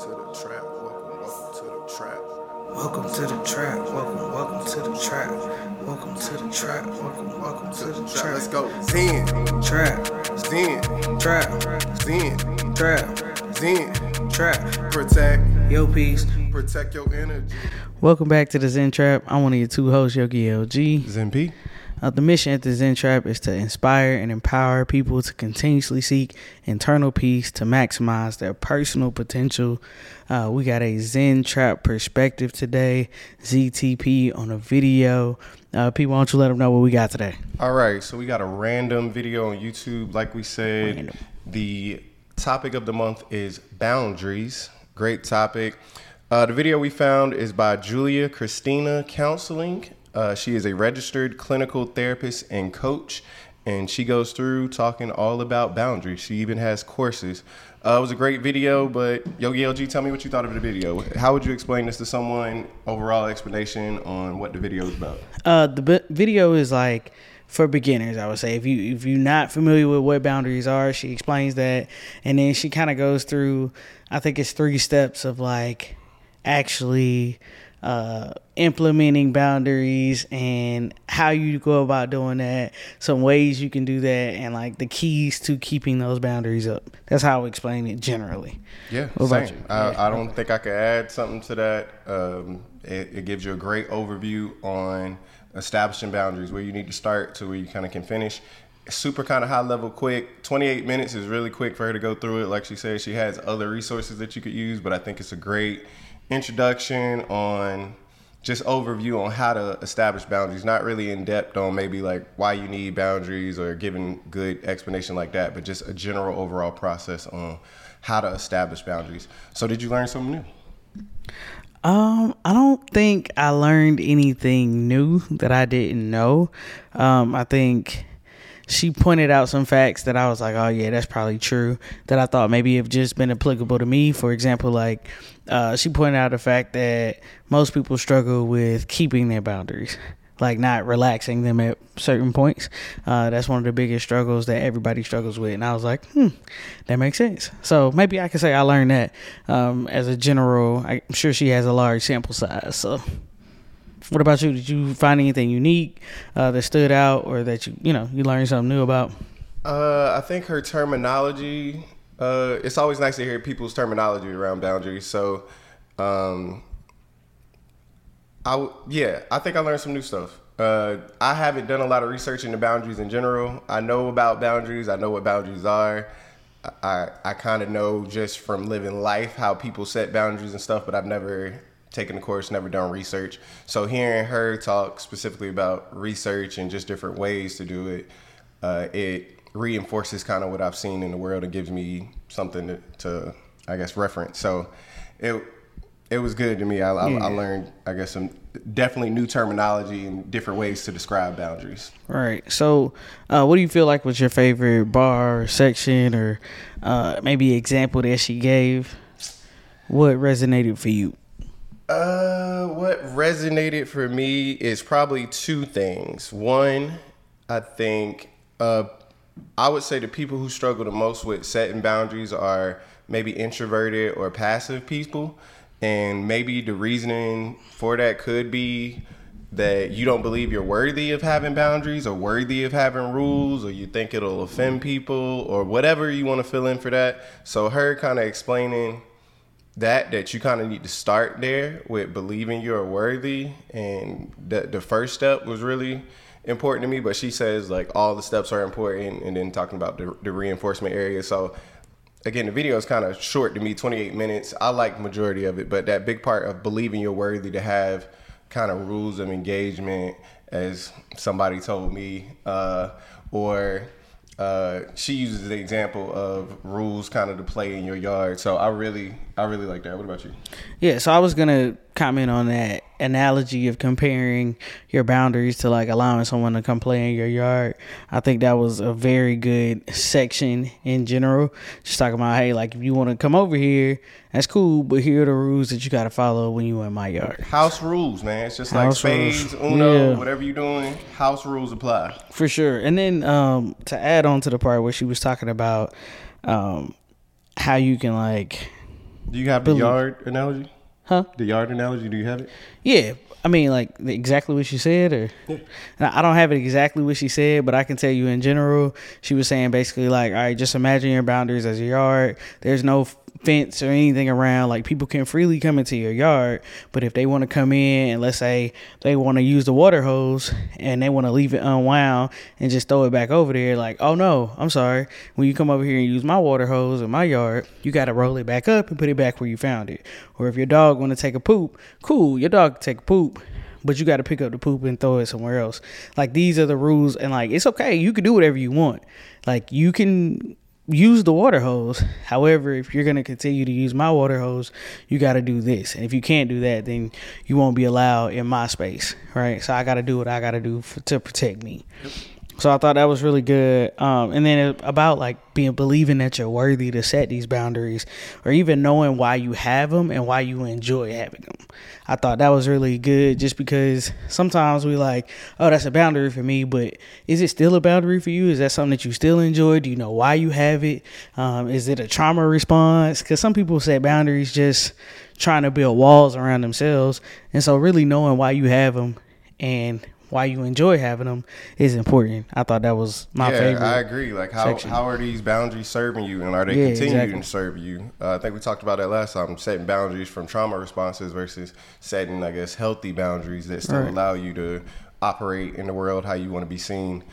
to the trap. Welcome, welcome to the trap. Welcome to the trap. Welcome, welcome to the trap. Welcome to the trap. Welcome, welcome to the Trap. Let's go. Zen, Trap, Zen, trap, Zen, trap, Zen. trap. Protect, Yo, peace. protect your energy. Welcome back to the Zen Trap. I'm one of your two hosts, Yogi LG. Zen P. Uh, the mission at the Zen Trap is to inspire and empower people to continuously seek internal peace to maximize their personal potential. Uh, we got a Zen Trap perspective today, ZTP on a video. Uh, people, why don't you let them know what we got today? All right, so we got a random video on YouTube. Like we said, Random. the topic of the month is boundaries. Great topic. Uh, the video we found is by Julia Kristina Counseling. Uh, she is a registered clinical therapist and coach, and she goes through talking all about boundaries. She even has courses. Uh, it was a great video, but Yogi LG, tell me what you thought of the video. How would you explain this to someone? Overall explanation on what the video is about. Uh, the bi- video is like for beginners. I would say if you if you're not familiar with what boundaries are, she explains that, and then she kind of goes through. I think it's three steps of like actually uh, implementing boundaries and how you go about doing that. Some ways you can do that, and like the keys to keeping those boundaries up. That's how I explain it generally. Yeah, same. you? I, I don't think I could add something to that. Um, it, it gives you a great overview on establishing boundaries, where you need to start to where you kind of can finish. Super kind of high level, quick. 28 minutes is really quick for her to go through it. Like she said, she has other resources that you could use, but I think it's a great introduction on just overview on how to establish boundaries. Not really in depth on maybe like why you need boundaries or giving good explanation like that, but just a general overall process on how to establish boundaries. So, did you learn something new? Um, I don't think I learned anything new that I didn't know. Um, I think she pointed out some facts that I was like, oh yeah, that's probably true. That I thought maybe have just been applicable to me. For example, like uh, she pointed out the fact that most people struggle with keeping their boundaries. Like not relaxing them at certain points. Uh, that's one of the biggest struggles that everybody struggles with. And I was like, hmm, that makes sense. So maybe I could say I learned that um, as a general. I'm sure she has a large sample size. So, what about you? Did you find anything unique uh, that stood out, or that you you know you learned something new about? Uh, I think her terminology. Uh, it's always nice to hear people's terminology around boundaries. So, um, I w- yeah, I think I learned some new stuff. Uh, I haven't done a lot of research into boundaries in general. I know about boundaries. I know what boundaries are. I I, I kind of know just from living life how people set boundaries and stuff, but I've never taken a course, never done research. So hearing her talk specifically about research and just different ways to do it, uh, it reinforces kind of what I've seen in the world and gives me something to, to I guess, reference. So it it was good to me. I, I, I learned, I guess, some definitely new terminology and different ways to describe boundaries. Right. So, uh, what do you feel like was your favorite bar or section, or uh, maybe example that she gave? What resonated for you? Uh, what resonated for me is probably two things. One, I think, uh, I would say the people who struggle the most with setting boundaries are maybe introverted or passive people. And maybe the reasoning for that could be that you don't believe you're worthy of having boundaries or worthy of having rules or you think it'll offend people or whatever you want to fill in for that. So her kind of explaining that that you kind of need to start there with believing you're worthy and the the first step was really important to me but she says like all the steps are important and then talking about the, the reinforcement area. So again the video is kind of short to me 28 minutes. I like majority of it but that big part of believing you're worthy to have kind of rules of engagement as somebody told me uh, or uh, she uses the example of rules kind of to play in your yard. So i really i really like that. What about you? Yeah, so I was gonna comment on that analogy of comparing your boundaries to like allowing someone to come play in your yard. I think that was a very good section in general. Just talking about hey, like if you want to come over here, that's cool, but here are the rules that you got to follow when you in my yard. house rules man it's just House like rules. spades uno Yeah. whatever you're doing house rules apply For sure. And then um, to add on to the part where she was talking about um, how you can like Do you have the Believe. yard analogy? Huh? The yard analogy? Do you have it? Yeah, I mean, like exactly what she said, or Now, I don't have it exactly what she said, but I can tell you in general, she was saying basically like, all right, just imagine your boundaries as your yard. There's no fence or anything around. Like people can freely come into your yard, but if they want to come in and let's say they want to use the water hose and they want to leave it unwound and just throw it back over there, like, oh no, I'm sorry. When you come over here and use my water hose in my yard, you got to roll it back up and put it back where you found it. Or if your dog want to take a poop, cool, your dog can take a poop but you got to pick up the poop and throw it somewhere else. Like these are the rules, and like it's okay. You can do whatever you want. Like you can use the water hose. However, if you're gonna continue to use my water hose, you got to do this. And if you can't do that, then you won't be allowed in my space, right? So I got to do what I got to do for, to protect me. So I thought that was really good. Um, and then about like being believing that you're worthy to set these boundaries, or even knowing why you have them and why you enjoy having them. I thought that was really good, just because sometimes we like, oh, that's a boundary for me, but is it still a boundary for you? Is that something that you still enjoy? Do you know why you have it? Um, is it a trauma response? Because some people set boundaries just trying to build walls around themselves, and so really knowing why you have them and why you enjoy having them is important. I thought that was my yeah, favorite. I agree. Like how section. how are these boundaries serving you, and are they Yeah, continuing exactly. to serve you? Uh, I think we talked about that last time. Setting boundaries from trauma responses versus setting, I guess, healthy boundaries that still Right. allow you to operate in the world how you want to be seen.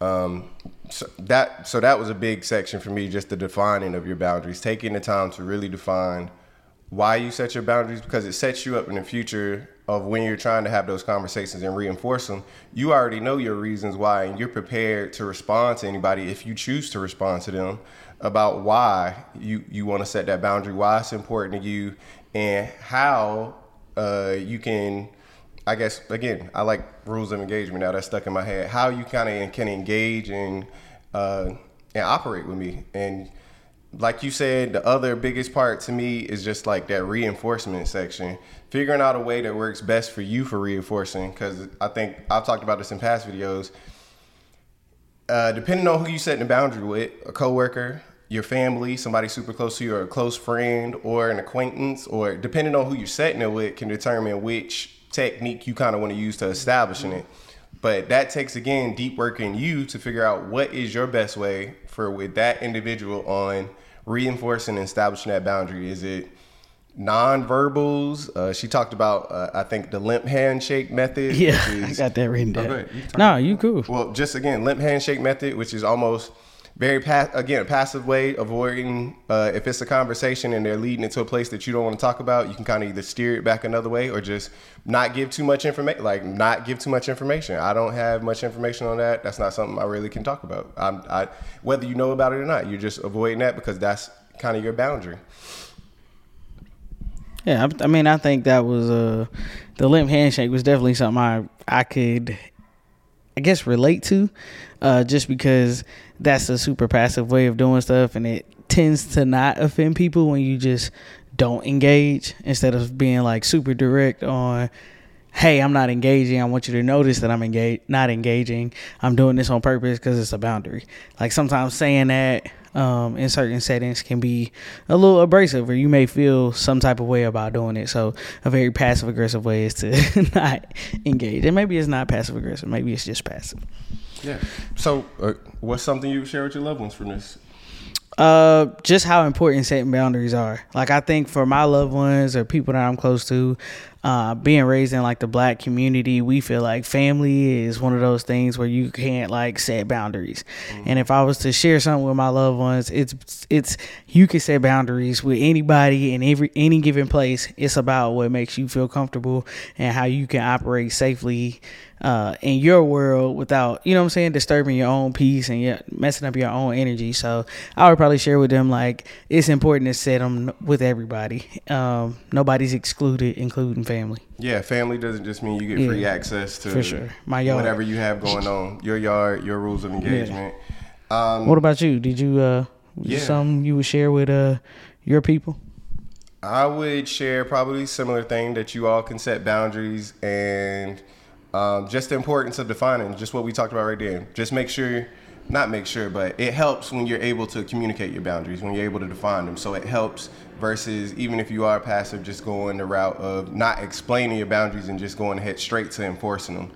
Um, so that so that was a big section for me, just the defining of your boundaries, taking the time to really define why you set your boundaries because it sets you up in the future of when you're trying to have those conversations and reinforce them you already know your reasons why and you're prepared to respond to anybody if you choose to respond to them about why you you want to set that boundary why it's important to you and how uh, you can I guess again, I like rules of engagement. Now that's stuck in my head. How you kind of can engage and uh, and operate with me, and like you said, the other biggest part to me is just like that reinforcement section. Figuring out a way that works best for you for reinforcing, because I think I've talked about this in past videos. Uh, depending on who you set the boundary with, a coworker, your family, somebody super close to you, or a close friend, or an acquaintance, or depending on who you're setting it with, can determine which technique you kind of want to use to establishing it. But that takes again deep work in you to figure out what is your best way for with that individual on reinforcing and establishing that boundary. Is it non-verbals? Uh, she talked about uh, I think the limp handshake method. yeah, which I got that written Oh, down. go ahead. You talk no, you cool. well, just again, limp handshake method, which is almost very pa- again a passive way avoiding uh, if it's a conversation and they're leading it to a place that you don't want to talk about. You can kind of either steer it back another way or just not give too much information. Like not give too much information. I don't have much information on that. That's not something I really can talk about. I'm, I whether you know about it or not, you're just avoiding that because that's kind of your boundary. Yeah, I, I mean, I think that was uh, the limp handshake was definitely something I I could, I guess, relate to, uh, just because that's a super passive way of doing stuff, and it tends to not offend people when you just don't engage instead of being like super direct on. Hey, I'm not engaging. I want you to notice that I'm engaged, not engaging. I'm doing this on purpose because it's a boundary. Like sometimes saying that um, in certain settings can be a little abrasive, or you may feel some type of way about doing it. So, a very passive aggressive way is to not engage. And maybe it's not passive aggressive. Maybe it's just passive. Yeah. So, uh, what's something you would share with your loved ones from this? Uh, just how important setting boundaries are. Like I think for my loved ones or people that I'm close to, uh, being raised in like the black community, we feel like family is one of those things where you can't like set boundaries. And if I was to share something with my loved ones, it's it's you can set boundaries with anybody in every any given place. It's about what makes you feel comfortable and how you can operate safely uh, in your world without, you know what I'm saying, disturbing your own peace and yeah, messing up your own energy. So I would probably share with them like it's important to set them with everybody. Um, nobody's excluded, including family. Yeah, family doesn't just mean you get free access to for sure. My yard. whatever you have going on, your yard, your rules of engagement. Um, What about you? Did you uh, Yeah. something you would share with uh your people? I would share probably similar thing that you all can set boundaries and um, just the importance of defining just what we talked about right there. Just make sure not make sure, but it helps when you're able to communicate your boundaries, when you're able to define them. So it helps versus even if you are passive, just going the route of not explaining your boundaries and just going ahead straight to enforcing them.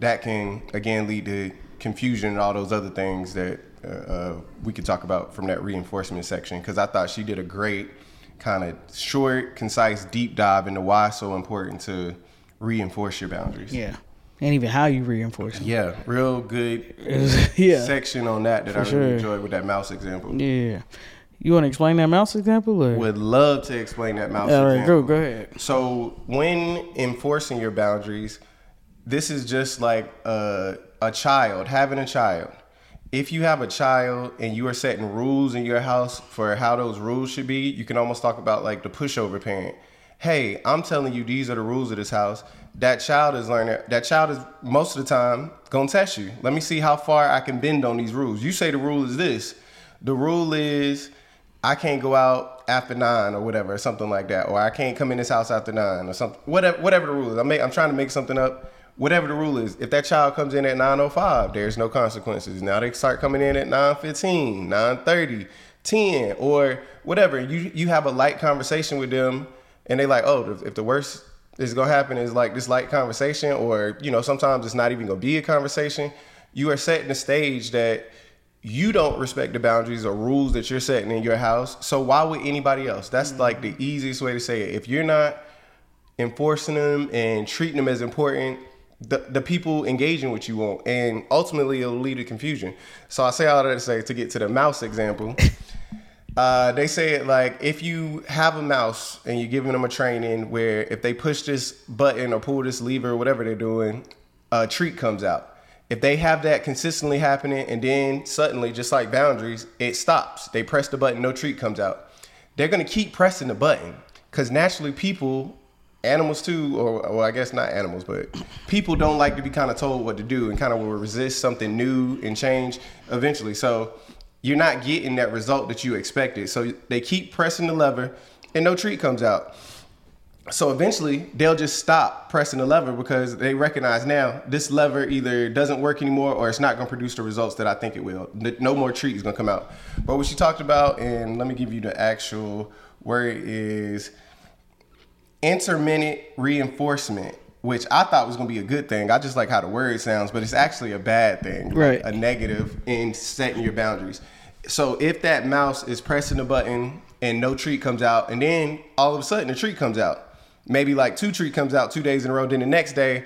That can again lead to confusion and all those other things that uh, uh, we could talk about from that reinforcement section. Because I thought she did a great kind of short, concise, deep dive into why it's so important to reinforce your boundaries. Yeah. And even how you reinforce them. Yeah, real good yeah. section on that that For I really sure. enjoyed with that mouse example. Yeah. You want to explain that mouse example? Or? Would love to explain that mouse All right, example. go, go ahead. So when enforcing your boundaries, this is just like a, a child having a child. If you have a child and you are setting rules in your house for how those rules should be, you can almost talk about like the pushover parent. Hey, I'm telling you these are the rules of this house. That child is learning. That child is most of the time gonna test you. Let me see how far I can bend on these rules. You say the rule is this. The rule is I can't go out after nine or whatever, or something like that, or I can't come in this house after nine or something. Whatever, whatever the rule is. I'm make, I'm trying to make something up. Whatever the rule is, if that child comes in at 9:05, there's no consequences. Now they start coming in at 9:15, 9:30, 10, or whatever. You you have a light conversation with them, and they like, oh, if the worst is gonna happen is like this light conversation, or you know, sometimes it's not even gonna be a conversation. You are setting the stage that you don't respect the boundaries or rules that you're setting in your house. So why would anybody else? That's like the easiest way to say it. If you're not enforcing them and treating them as important, the, the people engaging with you won't. And ultimately it'll lead to confusion. So I say all that to say to get to the mouse example. Uh, they say it like if you have a mouse and you're giving them a training where if they push this button or pull this lever or whatever they're doing, a treat comes out. If they have that consistently happening and then suddenly, just like boundaries, it stops. They press the button, no treat comes out. They're gonna keep pressing the button because naturally people, animals too, or well, I guess not animals, but people don't like to be kind of told what to do and kind of will resist something new and change eventually. So you're not getting that result that you expected. So they keep pressing the lever and no treat comes out. So eventually they'll just stop pressing the lever because they recognize now this lever either doesn't work anymore or it's not going to produce the results that I think it will. No more treat is going to come out. But what she talked about, and let me give you the actual word is intermittent reinforcement, which I thought was going to be a good thing. I just like how the word sounds, but it's actually a bad thing, like a negative in setting your boundaries. So if that mouse is pressing the button and no treat comes out, and then all of a sudden a treat comes out, maybe like two tree comes out two days in a row, then the next day,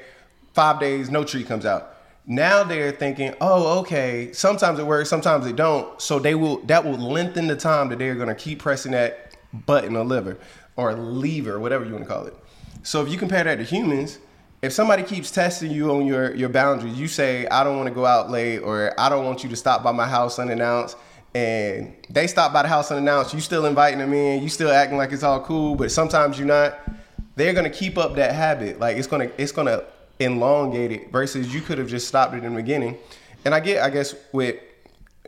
five days, no tree comes out. Now they're thinking, oh, okay. Sometimes it works, sometimes it don't. So they will that will lengthen the time that they're gonna keep pressing that button or lever or lever, whatever you want to call it. So if you compare that to humans, if somebody keeps testing you on your your boundaries, you say, I don't want to go out late or I don't want you to stop by my house unannounced, and they stop by the house unannounced, you still inviting them in, you still acting like it's all cool, but sometimes you're not. They're gonna keep up that habit. Like it's gonna it's gonna elongate it versus you could have just stopped it in the beginning. And I get I guess with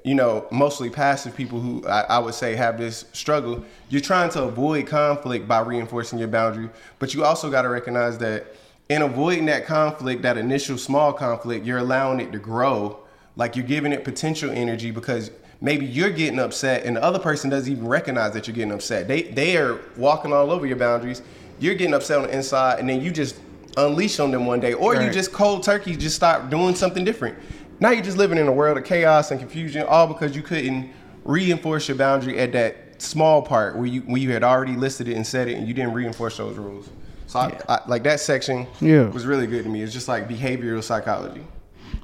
you know, mostly passive people who I, I would say have this struggle, you're trying to avoid conflict by reinforcing your boundary. But you also got to recognize that in avoiding that conflict, that initial small conflict, you're allowing it to grow. Like you're giving it potential energy because maybe you're getting upset and the other person doesn't even recognize that you're getting upset. They they are walking all over your boundaries. You're getting upset on the inside, and then you just unleash on them one day, or you just cold turkey just start doing something different. Now you're just living in a world of chaos and confusion, all because you couldn't reinforce your boundary at that small part where you when you had already listed it and said it, and you didn't reinforce those rules. So I, I, like that section Yeah. was really good to me. It's just like behavioral psychology.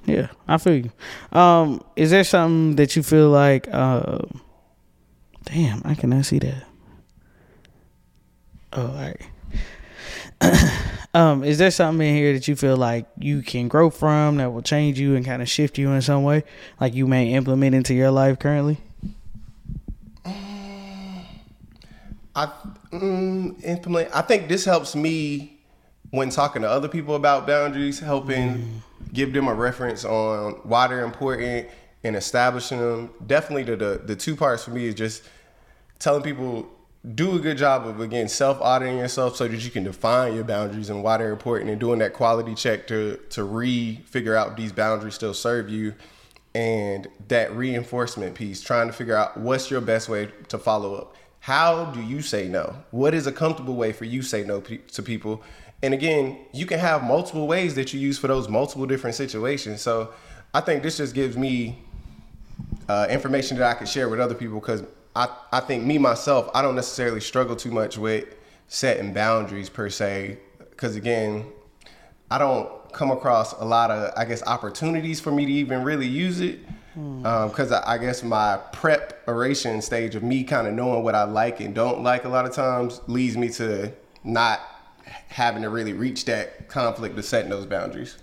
Yeah, I feel you. Um, is there something that you feel like? Uh, damn, I cannot see that. Oh, all right. um, is there something in here that you feel like you can grow from that will change you and kind of shift you in some way, like you may implement into your life currently? I mm, implement. I think this helps me when talking to other people about boundaries, helping mm. give them a reference on why they're important and establishing them. Definitely, the, the the two parts for me is just telling people do a good job of again self auditing yourself so that you can define your boundaries and why they're important and doing that quality check to to re figure out these boundaries still serve you and that reinforcement piece, trying to figure out what's your best way to follow up. How do you say no? What is a comfortable way for you say no pe- to people? And again, you can have multiple ways that you use for those multiple different situations. So I think this just gives me uh, information that I could share with other people because I, I think me myself, I don't necessarily struggle too much with setting boundaries per se. Because again, I don't come across a lot of, I guess, opportunities for me to even really use it. Because um, I, I guess my preparation stage of me kind of knowing what I like and don't like a lot of times leads me to not having to really reach that conflict of setting those boundaries.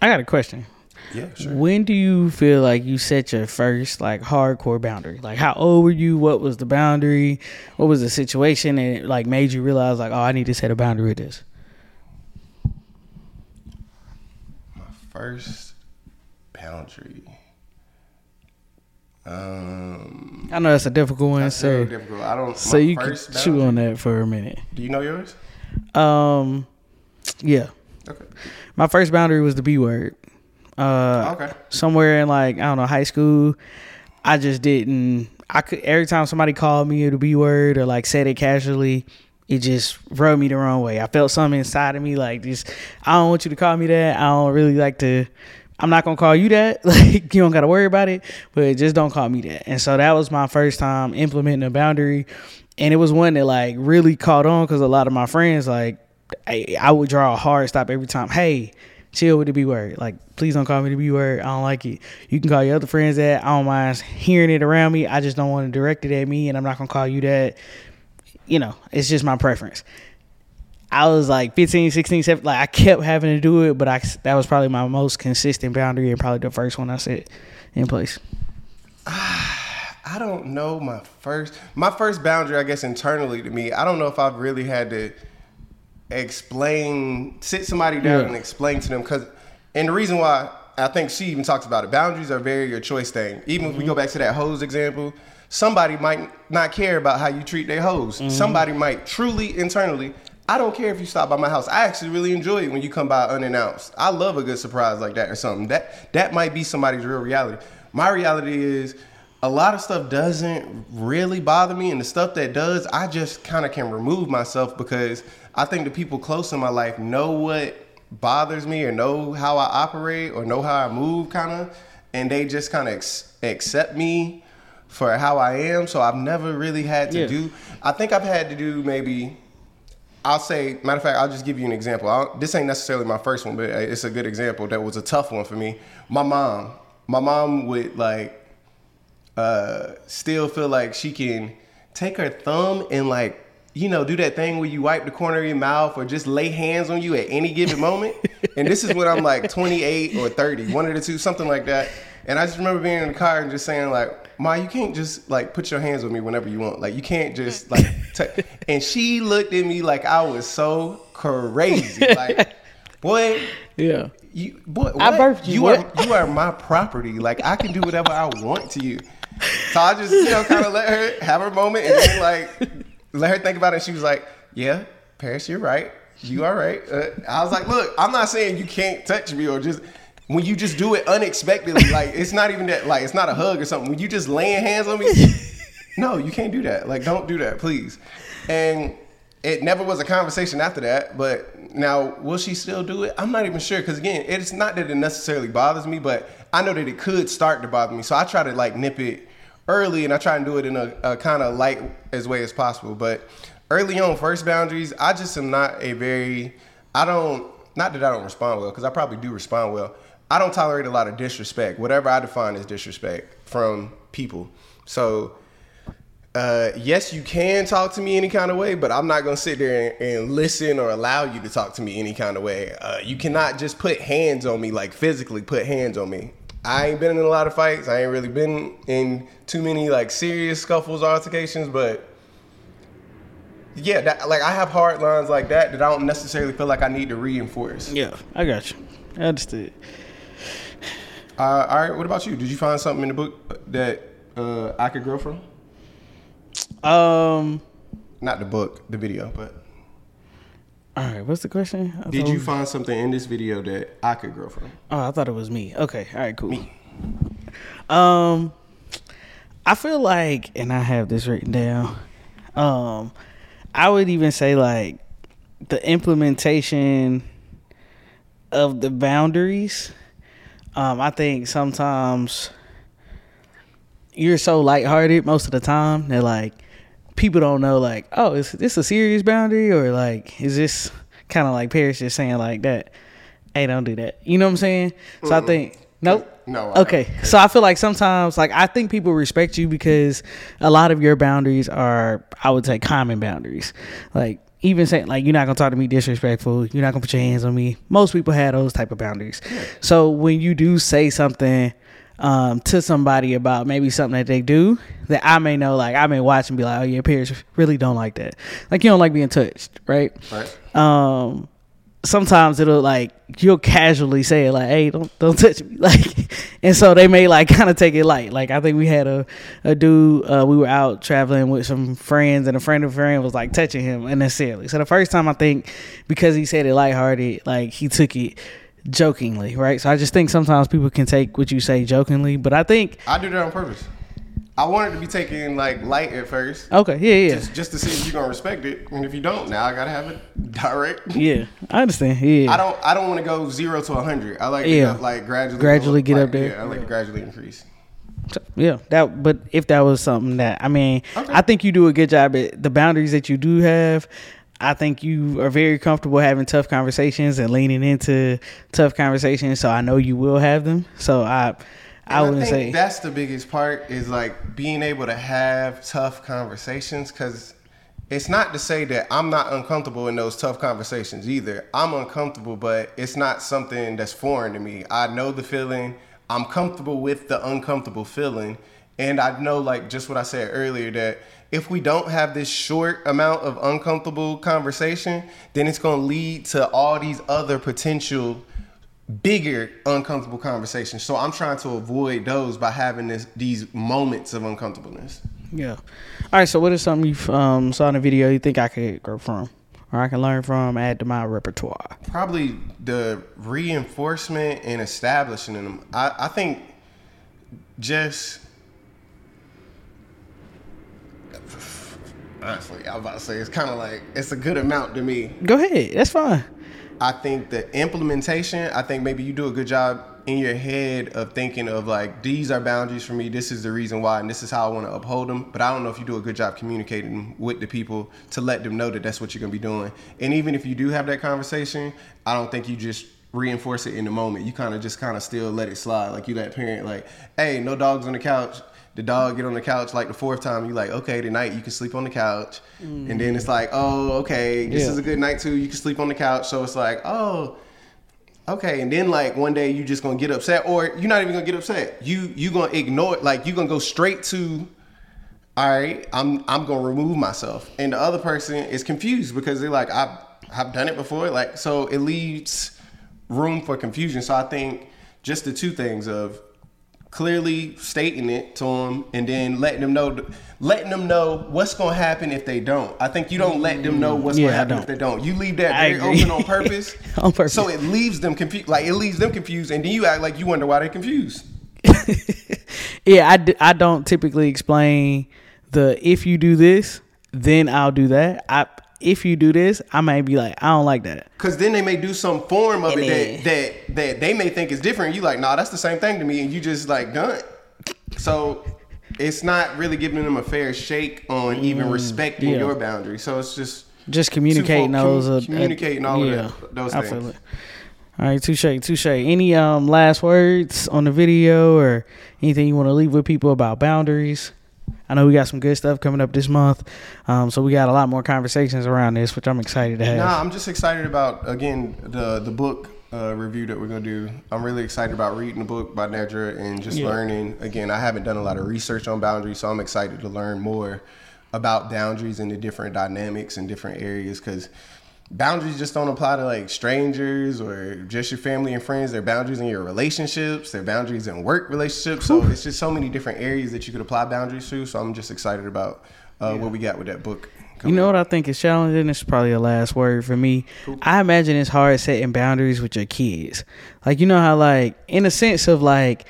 I got a question. Yeah, sure. When do you feel like you set your first like hardcore boundary? Like how old were you? What was the boundary? What was the situation and it like made you realize like, oh, I need to set a boundary with this? My first boundary. Um, I know that's a difficult one, so difficult. I don't. so you can chew on that for a minute. Do you know yours? Um, yeah, Okay. my first boundary was the B word. Uh, Okay. somewhere in like I don't know high school, I just didn't. I could every time somebody called me the B word or like said it casually, it just rubbed me the wrong way. I felt something inside of me like this. I don't want you to call me that. I don't really like to. I'm not gonna call you that. Like you don't gotta worry about it, but just don't call me that. And so that was my first time implementing a boundary, and it was one that like really caught on because a lot of my friends like I, I would draw a hard stop every time. Hey, chill with the B word. Like, please don't call me the B word. I don't like it. You can call your other friends that. I don't mind hearing it around me. I just don't want to direct it at me, and I'm not gonna call you that. You know, it's just my preference. I was like 15, 16, 17. Like, I kept having to do it, but I that was probably my most consistent boundary and probably the first one I set in place. I don't know my first my first boundary, I guess internally to me. I don't know if I've really had to explain sit somebody down Yeah. and explain to them because and the reason why I think she even talks about it. Boundaries are very your choice thing. Even if we mm-hmm. go back to that hose example, somebody might not care about how you treat their hose. Mm-hmm. Somebody might truly internally. I don't care if you stop by my house. I actually really enjoy it when you come by unannounced. I love a good surprise like that or something. That that might be somebody's real reality. My reality is a lot of stuff doesn't really bother me, and the stuff that does, I just kind of can remove myself because I think the people close in my life know what bothers me or know how I operate or know how I move, kind of, and they just kind of ex- accept me for how I am. So I've never really had to Yeah. do. I think I've had to do maybe. I'll say, matter of fact, I'll just give you an example. I'll, this ain't necessarily my first one, but it's a good example. That was a tough one for me. My mom, my mom would like uh, still feel like she can take her thumb and like you know do that thing where you wipe the corner of your mouth or just lay hands on you at any given moment. and this is when I'm like 28 or 30, one of the two, something like that. And I just remember being in the car and just saying like, "Ma, you can't just like put your hands on me whenever you want. Like you can't just like." T-. And she looked at me like I was so crazy. Like, boy, Yeah. you boy, I birthed you, You boy. are you are my property. Like I can do whatever I want to you. So I just you know kind of let her have her moment and then like let her think about it. She was like, "Yeah, Paris, you're right. You are right." Uh, I was like, "Look, I'm not saying you can't touch me or just." When you just do it unexpectedly, like it's not even that, like it's not a hug or something. When you just laying hands on me, no, you can't do that. Like, don't do that, please. And it never was a conversation after that. But now, will she still do it? I'm not even sure. Because again, it's not that it necessarily bothers me, but I know that it could start to bother me. So I try to like nip it early, and I try and do it in a, a kind of light as way as possible. But early on, first boundaries, I just am not a very. I don't. Not that I don't respond well, because I probably do respond well. I don't tolerate a lot of disrespect. Whatever I define as disrespect from people. So uh, yes, you can talk to me any kind of way, but I'm not gonna sit there and, and listen or allow you to talk to me any kind of way. Uh, you cannot just put hands on me, like physically put hands on me. I ain't been in a lot of fights. I ain't really been in too many like serious scuffles, or altercations, but yeah, that, like I have hard lines like that that I don't necessarily feel like I need to reinforce. Yeah. I got you. I understood. Uh, all right, what about you? Did you find something in the book that uh, I could grow from? Um. Not the book, the video, but. All right. What's the question? I Did you find something in this video that I could grow from? Oh, I thought it was me. Okay. All right. Cool. Me. Um, I feel like, and I have this written down. Um, I would even say like the implementation of the boundaries. Um, I think sometimes you're so lighthearted most of the time that like people don't know like, oh, is this a serious boundary or like is this kind of like Paris just saying like that? Hey, don't do that. You know what I'm saying? So I think nope. No. I Okay, so I feel like sometimes, like I think people respect you because a lot of your boundaries are, I would say, common boundaries. Like even saying, like you're not gonna talk to me disrespectful, you're not gonna put your hands on me. Most people have those type of boundaries. So when you do say something um, to somebody about maybe something that they do, that I may know, like I may watch and be like, oh yeah, peers really don't like that. Like you don't like being touched, right? Right. um sometimes it'll like you'll casually say it like hey don't don't touch me. Like and so they may like kind of take it light. Like i think we had a a dude uh we were out traveling with some friends and a friend of a friend was like touching him unnecessarily. So the first time i think because he said it lighthearted like he took it jokingly right? So i just think sometimes people can take what you say jokingly but i think I do that on purpose. I wanted to be taken like light at first, okay yeah yeah just, just to see if you're gonna respect it, and if you don't, now I gotta have it direct. yeah i understand yeah I don't. I don't want to go zero to a hundred. I like Yeah. to go, like gradually, Gradually go, get like, up there. Yeah, I like to gradually increase. Yeah, that. But if that was something that I mean, Okay. I think you do a good job at the boundaries that you do have. I think you are very comfortable having tough conversations and leaning into tough conversations. So I know you will have them. So I, I wouldn't think say that's the biggest part is like being able to have tough conversations because it's not to say that I'm not uncomfortable in those tough conversations either. I'm uncomfortable, but it's not something that's foreign to me. I know the feeling. I'm comfortable with the uncomfortable feeling. And I know, like, just what I said earlier, that if we don't have this short amount of uncomfortable conversation, then it's going to lead to all these other potential bigger uncomfortable conversations. So I'm trying to avoid those by having this these moments of uncomfortableness. yeah. All right. So what is something you um, saw in the video you think I could grow from, or I can learn from, add to my repertoire? Probably the reinforcement and establishing them. I, I think just honestly, I was about to say it's kind of like it's a good amount to me. Go ahead. That's fine. I think the implementation, I think maybe you do a good job in your head of thinking of like these are boundaries for me, this is the reason why, and this is how I want to uphold them. But I don't know if you do a good job communicating with the people to let them know that that's what you're gonna be doing. And even if you do have that conversation, I don't think you just reinforce it in the moment. You kind of just kind of still let it slide. Like you that parent, like, hey, no dogs on the couch. The dog get on the couch like the fourth time. You like, okay, tonight you can sleep on the couch, and then it's like, oh, okay, this Yeah. is a good night too. You can sleep on the couch. So it's like, oh, okay. And then like one day you just gonna get upset, or you're not even gonna get upset. You you gonna ignore it. Like you gonna go straight to, all right, I'm I'm gonna remove myself, and the other person is confused because they're like, I've I've done it before. Like so, it leaves room for confusion. So I think just the two things of clearly stating it to them and then letting them know letting them know what's going to happen if they don't i think you don't let them know what's mm. Yeah, going to happen if they don't you leave that I very agree. open on purpose On purpose. so it leaves them confused like it leaves them confused and then you act like you wonder why they're confused yeah, I, d- I don't typically explain the if you do this, then I'll do that. I if you do this, I might be like, I don't like that. because then they may do some form of And it that, that that they may think is different you like nah that's the same thing to me and you just like done so it's not really giving them a fair shake on even respecting Mm, yeah. your boundaries so it's just Just communicating Twofold, those. com- uh, communicating all of yeah, that- those I feel things. All right, touche, touche. Any um last words on the video or anything you want to leave with people about boundaries? I know we got some good stuff coming up this month, um, so we got a lot more conversations around this, which I'm excited to have. Nah, I'm just excited about again the the book uh, review that we're gonna do. I'm really excited about reading the book by Nedra and just Yeah. learning. Again, I haven't done a lot of research on boundaries, so I'm excited to learn more about boundaries and the different dynamics and different areas because. Boundaries just don't apply to like strangers or just your family and friends. They're boundaries in your relationships. They're boundaries in work relationships. So it's just so many different areas that you could apply boundaries to. So I'm just excited about uh, what we got with that book. You know what I think is challenging? This is probably a last word for me. I imagine it's hard setting boundaries with your kids. Like you know how like in a sense of like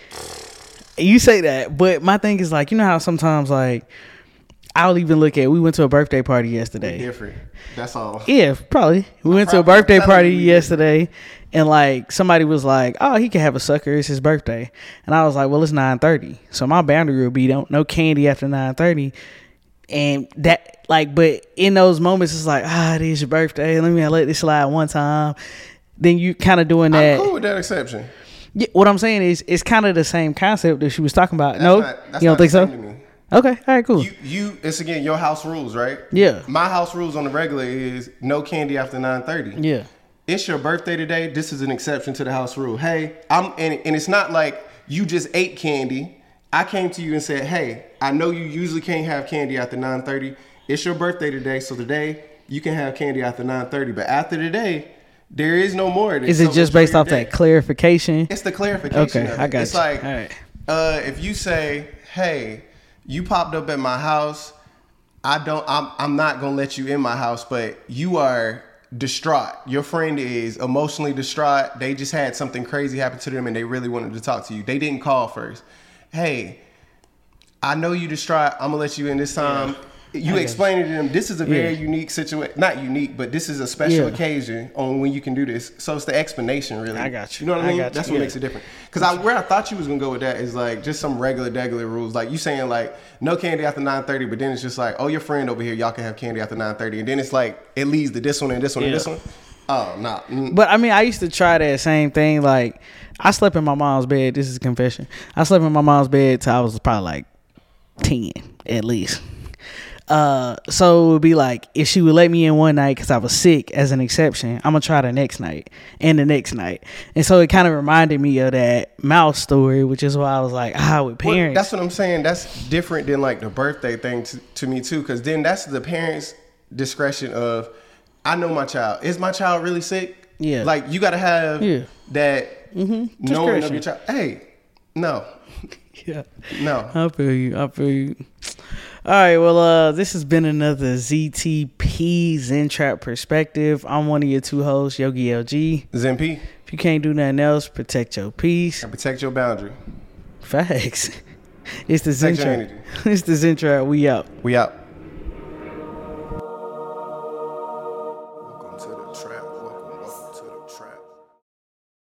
You say that, but my thing is like, you know how sometimes like I'll even look at. We went to a birthday party yesterday. Different. That's all. Yeah, probably. We went to a birthday party yesterday, and like somebody was like, "Oh, he can have a sucker. It's his birthday," and I was like, "Well, it's nine thirty, so my boundary will be don't no candy after nine thirty, and that like, but in those moments, it's like, ah, it is your birthday. Let me let this slide one time. Then you kind of doing I'm that. cool with that exception. Yeah, what I'm saying is, it's kind of the same concept that she was talking about. That's no, not- that's you don't think so? Same to me. Okay, all right, cool. You, you, it's again your house rules, right? Yeah. My house rules on the regular is no candy after nine thirty. yeah, It's your birthday today. This is an exception to the house rule. Hey, I'm, and, and it's not like you just ate candy. I came to you and said, hey, I know you usually can't have candy after nine thirty. It's your birthday today, so today you can have candy after nine thirty. But after today, there is no more. is it So just based off day. that clarification? It's the clarification. Okay, I it. got It's you. like, All right. uh, if you say, "Hey, you popped up at my house," I don't. I'm. I'm not gonna let you in my house, but you are distraught. Your friend is emotionally distraught. They just had something crazy happen to them, and they really wanted to talk to you. They didn't call first. Hey, I know you distraught. I'm gonna let you in this time. You explain it to them. This is a very Yeah. unique situation. Not unique, but this is a special Yeah. occasion on when you can do this. So it's the explanation, really. I got you. You know what I I mean? you. That's what Yeah. makes it different. Because I, where I thought you was gonna go with that is like just some regular, regular rules. Like you saying like no candy after nine thirty, but then it's just like oh your friend over here, y'all can have candy after nine thirty, and then it's like it leads to this one and this one and this one. Oh no, nah. Mm. But I mean, I used to try that same thing. Like, I slept in my mom's bed. This is confession. I slept in my mom's bed till I was probably like ten, at least. Uh, so it would be like if she would let me in one night because I was sick as an exception, I'm gonna try the next night and the next night, and so it kind of reminded me of that mouse story, which is why I was like, ah, with Well, parents. that's what I'm saying. That's different than like the birthday thing to, to me too, because then that's the parents' discretion of I know my child. Is my child really sick? Yeah. Like you got to have Yeah. that knowing of your child. Hey, no, yeah. no. I feel you. I feel you. All right. Well, uh, this has been another ZTP Zen Trap perspective. I'm one of your two hosts, Yogi LG. Zen P, If you can't do nothing else, protect your peace. and protect your boundary. Facts. It's the Zen Trap. It's the Zen Trap. We out. We out.